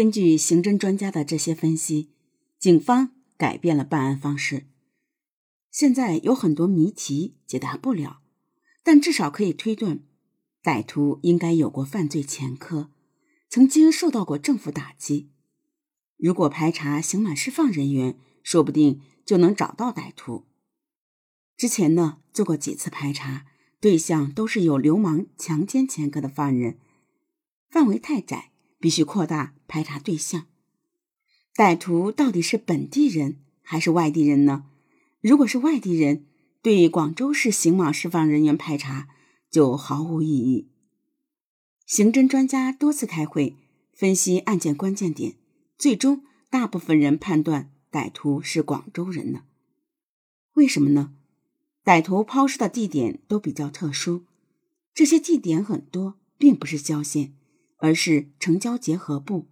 根据刑侦专家的这些分析，警方改变了办案方式。现在有很多谜题解答不了，但至少可以推断，歹徒应该有过犯罪前科，曾经受到过政府打击。如果排查刑满释放人员，说不定就能找到歹徒。之前呢，做过几次排查，对象都是有流氓强奸前科的犯人，范围太窄，必须扩大排查对象。歹徒到底是本地人还是外地人呢？如果是外地人，对广州市刑满释放人员排查就毫无意义。刑侦专家多次开会分析案件关键点。最终，大部分人判断歹徒是广州人呢？为什么呢？歹徒抛尸的地点都比较特殊，这些地点很多，并不是郊县，而是城郊结合部。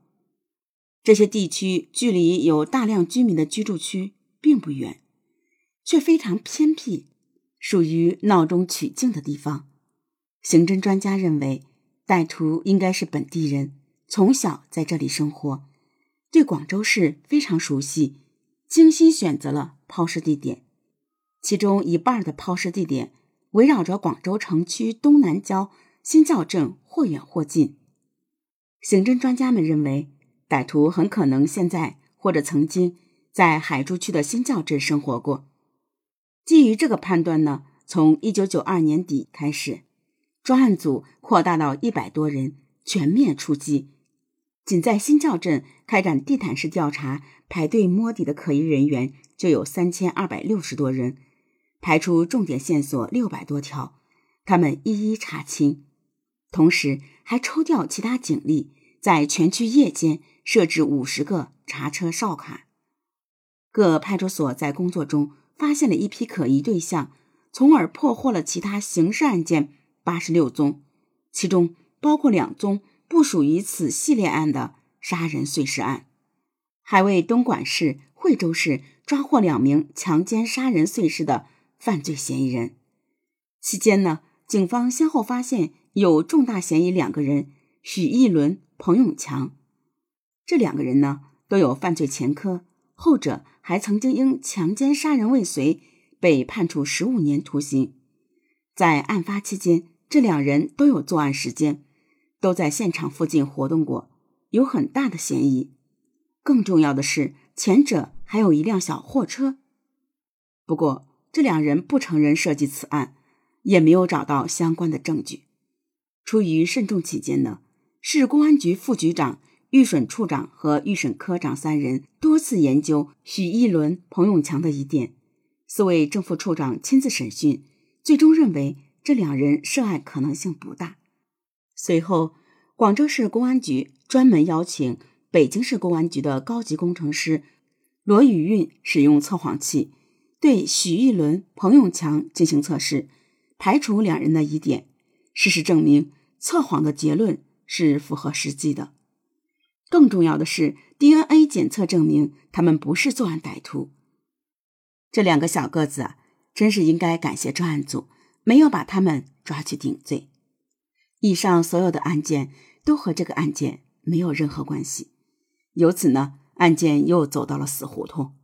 这些地区距离有大量居民的居住区并不远，却非常偏僻，属于闹中取静的地方。刑侦专家认为，歹徒应该是本地人，从小在这里生活。对广州市非常熟悉，精心选择了抛尸地点，其中一半的抛尸地点围绕着广州城区东南郊新滘镇，或远或近。刑侦专家们认为，歹徒很可能现在或者曾经在海珠区的新滘镇生活过。基于这个判断呢，从一九九二年底开始，专案组扩大到一百多人，全面出击。仅在新滘镇开展地毯式调查，排队摸底的可疑人员就有三千二百六十多人，排出重点线索六百多条，他们一一查清。同时，还抽调其他警力，在全区夜间设置五十个查车哨卡。各派出所，在工作中发现了一批可疑对象，从而破获了其他刑事案件八十六宗，其中包括两宗。不属于此系列案的杀人碎尸案，还为东莞市、惠州市抓获两名强奸杀人碎尸的犯罪嫌疑人。期间呢，警方先后发现有重大嫌疑两个人：许义伦、彭永强。这两个人呢都有犯罪前科，后者还曾经因强奸杀人未遂被判处十五年徒刑。在案发期间，这两人都有作案时间。都在现场附近活动过，有很大的嫌疑。更重要的是，前者还有一辆小货车。不过，这两人不承认涉及此案，也没有找到相关的证据。出于慎重起见呢，市公安局副局长、预审处长和预审科长三人多次研究许一伦、彭永强的疑点。四位正副处长亲自审讯，最终认为这两人涉案可能性不大。随后，广州市公安局专门邀请北京市公安局的高级工程师罗宇运使用测谎器，对许玉伦、彭永强进行测试，排除两人的疑点。事实证明，测谎的结论是符合实际的。更重要的是，DNA 检测证明他们不是作案歹徒。这两个小个子啊，真是应该感谢专案组，没有把他们抓去顶罪。以上所有的案件都和这个案件没有任何关系，由此呢，案件又走到了死胡同。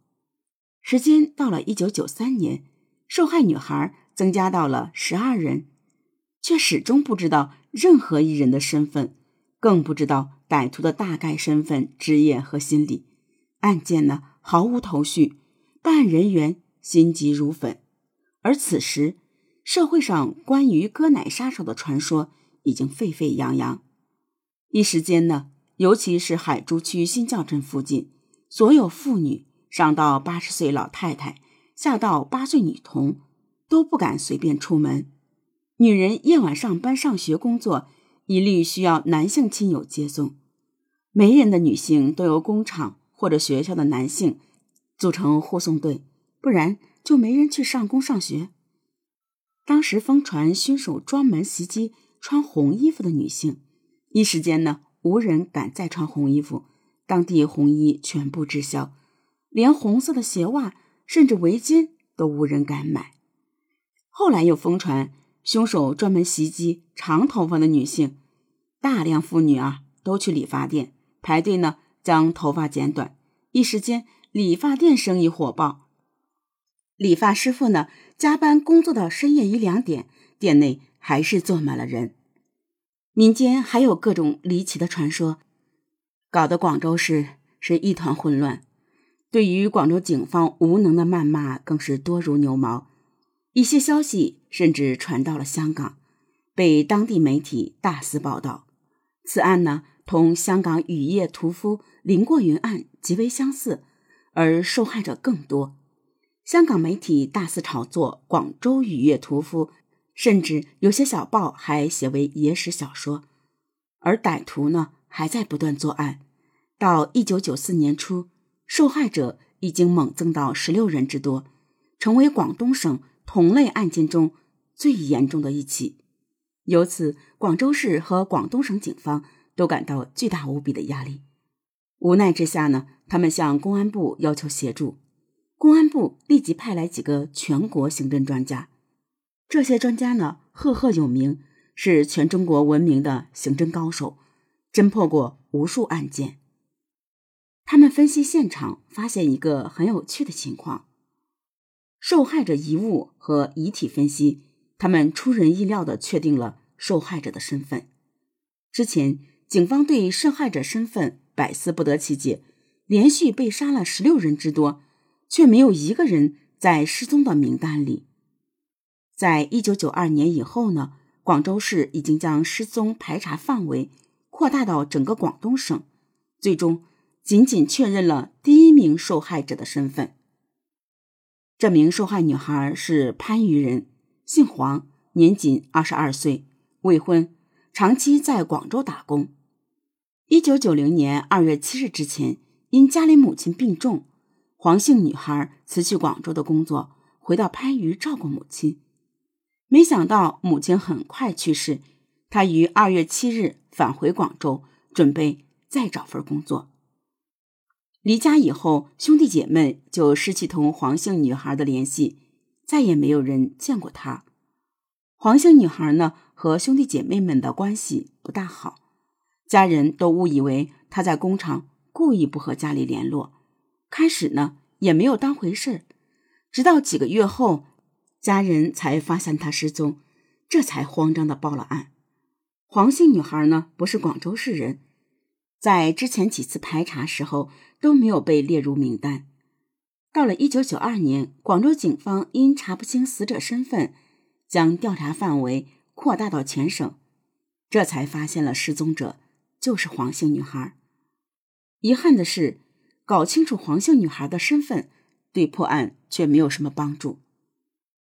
时间到了一九九三年，受害女孩增加到了十二人，却始终不知道任何一人的身份，更不知道歹徒的大概身份、职业和心理。案件呢，毫无头绪，办案人员心急如焚。而此时，社会上关于割奶杀手的传说。已经沸沸扬扬，一时间呢，尤其是海珠区新滘镇附近，所有妇女上到八十岁老太太，下到八岁女童，都不敢随便出门。女人夜晚上班、上学、工作，一律需要男性亲友接送。没人的女性都由工厂或者学校的男性组成护送队，不然就没人去上工上学。当时疯传凶手专门袭击。穿红衣服的女性，一时间呢，无人敢再穿红衣服，当地红衣全部滞销，连红色的鞋袜甚至围巾都无人敢买。后来又疯传凶手专门袭击长头发的女性，大量妇女啊都去理发店排队呢，将头发剪短，一时间理发店生意火爆。理发师傅呢，加班工作到深夜一两点，店内还是坐满了人。民间还有各种离奇的传说，搞得广州市是一团混乱。对于广州警方无能的谩骂更是多如牛毛。一些消息甚至传到了香港，被当地媒体大肆报道。此案呢，同香港雨夜屠夫林过云案极为相似，而受害者更多。香港媒体大肆炒作广州雨夜屠夫。甚至有些小报还写为野史小说，而歹徒呢还在不断作案。到一九九四年初，受害者已经猛增到十六人之多，成为广东省同类案件中最严重的一起。由此，广州市和广东省警方都感到巨大无比的压力。无奈之下呢，他们向公安部要求协助，公安部立即派来几个全国刑侦专家。这些专家呢，赫赫有名，是全中国闻名的刑侦高手，侦破过无数案件。他们分析现场，发现一个很有趣的情况：受害者遗物和遗体分析，他们出人意料的确定了受害者的身份。之前，警方对受害者身份百思不得其解，连续被杀了十六人之多，却没有一个人在失踪的名单里。在一九九二年以后呢，广州市已经将失踪排查范围扩大到整个广东省，最终仅仅确认了第一名受害者的身份。这名受害女孩是番禺人，姓黄，年仅二十二岁，未婚，长期在广州打工。一九九零年二月七日之前，因家里母亲病重，黄姓女孩辞去广州的工作，回到番禺照顾母亲。没想到母亲很快去世，她于二月七日返回广州，准备再找份工作。离家以后，兄弟姐妹就失去同黄姓女孩的联系，再也没有人见过她。黄姓女孩呢，和兄弟姐妹们的关系不大好，家人都误以为她在工厂故意不和家里联络，开始呢也没有当回事儿直到几个月后。家人才发现他失踪，这才慌张的报了案。黄姓女孩呢，不是广州市人，在之前几次排查时候都没有被列入名单。到了一九九二年，广州警方因查不清死者身份，将调查范围扩大到全省，这才发现了失踪者就是黄姓女孩。遗憾的是，搞清楚黄姓女孩的身份，对破案却没有什么帮助。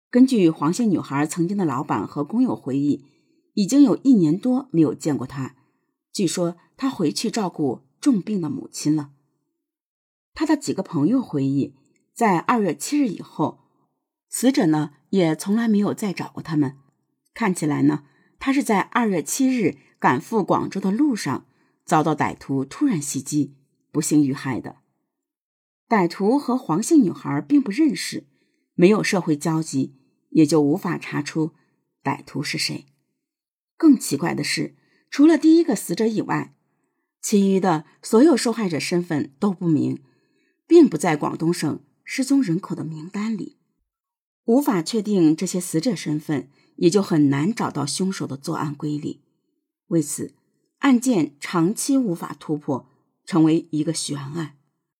根据黄姓女孩曾经的老板和工友回忆，已经有一年多没有见过她。据说他回去照顾重病的母亲了。他的几个朋友回忆，在二月七日以后，死者呢也从来没有再找过他们。看起来呢，他是在二月七日赶赴广州的路上，遭到歹徒突然袭击，不幸遇害的。歹徒和黄姓女孩并不认识，没有社会交集。也就无法查出歹徒是谁。更奇怪的是，除了第一个死者以外，其余的所有受害者身份都不明，并不在广东省失踪人口的名单里，无法确定这些死者身份，也就很难找到凶手的作案规律。为此，案件长期无法突破，成为一个悬案。